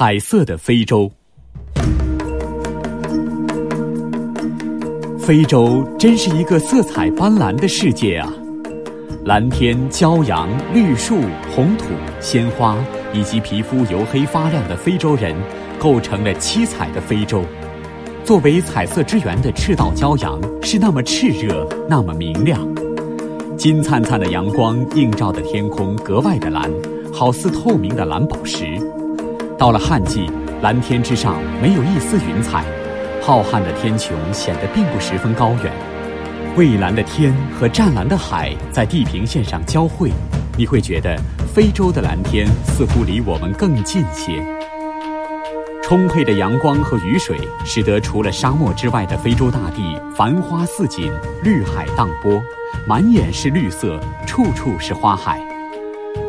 彩色的非洲，非洲真是一个色彩斑斓的世界啊！蓝天、骄阳、绿树、红土、鲜花，以及皮肤黝黑发亮的非洲人，构成了七彩的非洲。作为彩色之源的赤道骄阳，是那么炽热，那么明亮。金灿灿的阳光映照的天空格外的蓝，好似透明的蓝宝石。到了旱季，蓝天之上没有一丝云彩，浩瀚的天穹显得并不十分高远。蔚蓝的天和湛蓝的海在地平线上交汇，你会觉得非洲的蓝天似乎离我们更近些。充沛的阳光和雨水，使得除了沙漠之外的非洲大地繁花似锦，绿海荡波，满眼是绿色，处处是花海。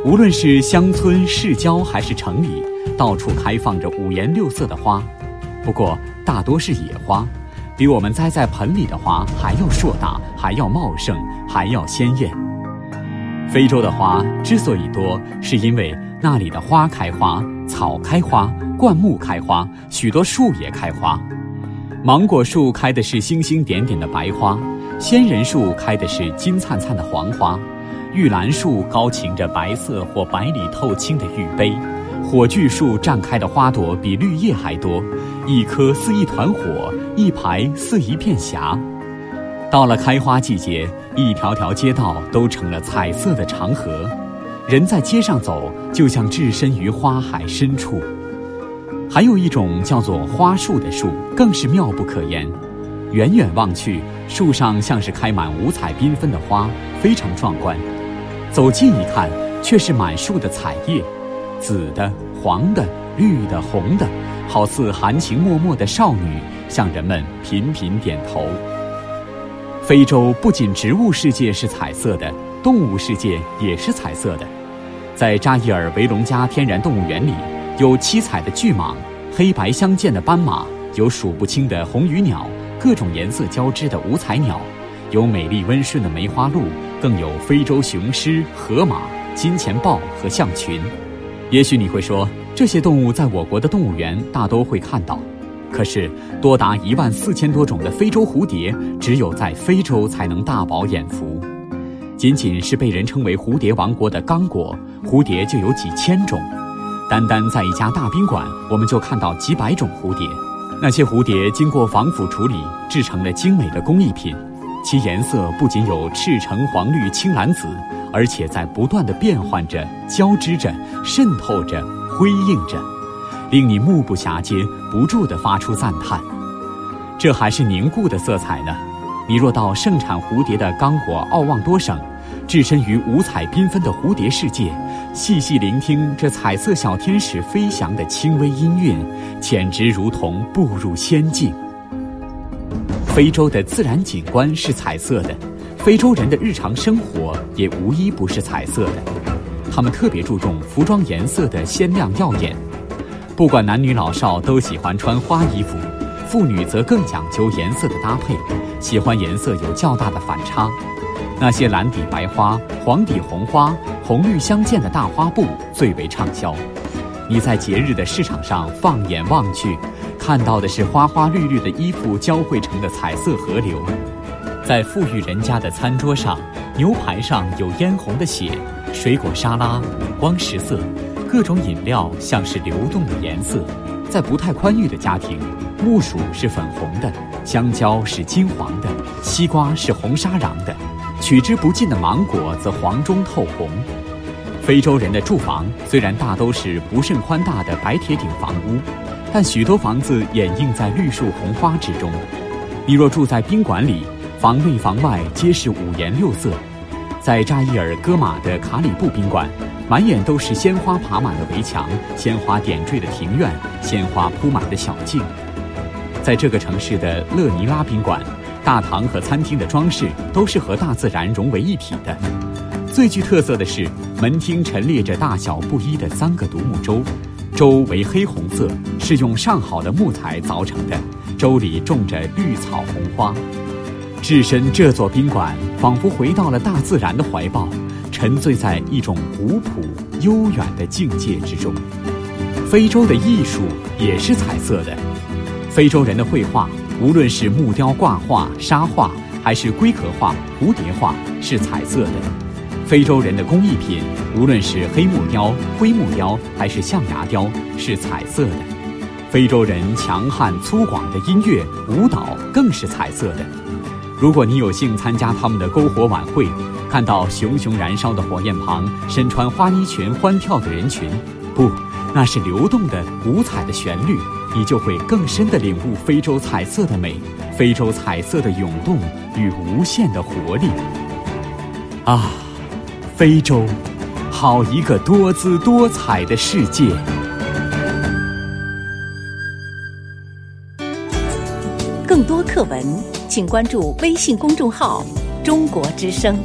无论是乡村、市郊还是城里。到处开放着五颜六色的花，不过大多是野花，比我们栽在盆里的花还要硕大，还要茂盛，还要鲜艳。非洲的花之所以多，是因为那里的花开花，草开花，灌木开花，许多树也开花。芒果树开的是星星点点的白花，仙人树开的是金灿灿的黄花，玉兰树高擎着白色或白里透青的玉杯。火炬树绽开的花朵比绿叶还多，一棵似一团火，一排似一片霞。到了开花季节，一条条街道都成了彩色的长河，人在街上走，就像置身于花海深处。还有一种叫做花树的树，更是妙不可言。远远望去，树上像是开满五彩缤纷的花，非常壮观；走近一看，却是满树的彩叶。紫的、黄的、绿的、红的，好似含情脉脉的少女，向人们频频点头。非洲不仅植物世界是彩色的，动物世界也是彩色的。在扎伊尔维隆加天然动物园里，有七彩的巨蟒，黑白相间的斑马，有数不清的红羽鸟，各种颜色交织的五彩鸟，有美丽温顺的梅花鹿，更有非洲雄狮、河马、金钱豹和象群。也许你会说，这些动物在我国的动物园大都会看到，可是多达一万四千多种的非洲蝴蝶，只有在非洲才能大饱眼福。仅仅是被人称为“蝴蝶王国”的刚果，蝴蝶就有几千种。单单在一家大宾馆，我们就看到几百种蝴蝶。那些蝴蝶经过防腐处理，制成了精美的工艺品，其颜色不仅有赤橙黄绿青蓝紫。而且在不断的变换着、交织着、渗透着、辉映着，令你目不暇接，不住地发出赞叹。这还是凝固的色彩呢。你若到盛产蝴蝶的刚果奥旺多省，置身于五彩缤纷的蝴蝶世界，细细聆听这彩色小天使飞翔的轻微音韵，简直如同步入仙境。非洲的自然景观是彩色的。非洲人的日常生活也无一不是彩色的，他们特别注重服装颜色的鲜亮耀眼，不管男女老少都喜欢穿花衣服，妇女则更讲究颜色的搭配，喜欢颜色有较大的反差。那些蓝底白花、黄底红花、红绿相间的大花布最为畅销。你在节日的市场上放眼望去，看到的是花花绿绿的衣服交汇成的彩色河流。在富裕人家的餐桌上，牛排上有嫣红的血，水果沙拉五光十色，各种饮料像是流动的颜色。在不太宽裕的家庭，木薯是粉红的，香蕉是金黄的，西瓜是红沙瓤的，取之不尽的芒果则黄中透红。非洲人的住房虽然大都是不甚宽大的白铁顶房屋，但许多房子掩映在绿树红花之中。你若住在宾馆里，房内房外皆是五颜六色，在扎伊尔戈马的卡里布宾馆，满眼都是鲜花爬满的围墙，鲜花点缀的庭院，鲜花铺满的小径。在这个城市的勒尼拉宾馆，大堂和餐厅的装饰都是和大自然融为一体的。最具特色的是，门厅陈列着大小不一的三个独木舟，周为黑红色，是用上好的木材凿成的，周里种着绿草红花。置身这座宾馆，仿佛回到了大自然的怀抱，沉醉在一种古朴悠远的境界之中。非洲的艺术也是彩色的。非洲人的绘画，无论是木雕挂画、沙画，还是龟壳画、蝴蝶画，是彩色的。非洲人的工艺品，无论是黑木雕、灰木雕，还是象牙雕，是彩色的。非洲人强悍粗犷的音乐舞蹈更是彩色的。如果你有幸参加他们的篝火晚会，看到熊熊燃烧的火焰旁身穿花呢裙欢跳的人群，不，那是流动的五彩的旋律，你就会更深地领悟非洲彩色的美，非洲彩色的涌动与无限的活力。啊，非洲，好一个多姿多彩的世界！更多课文，请关注微信公众号“中国之声”。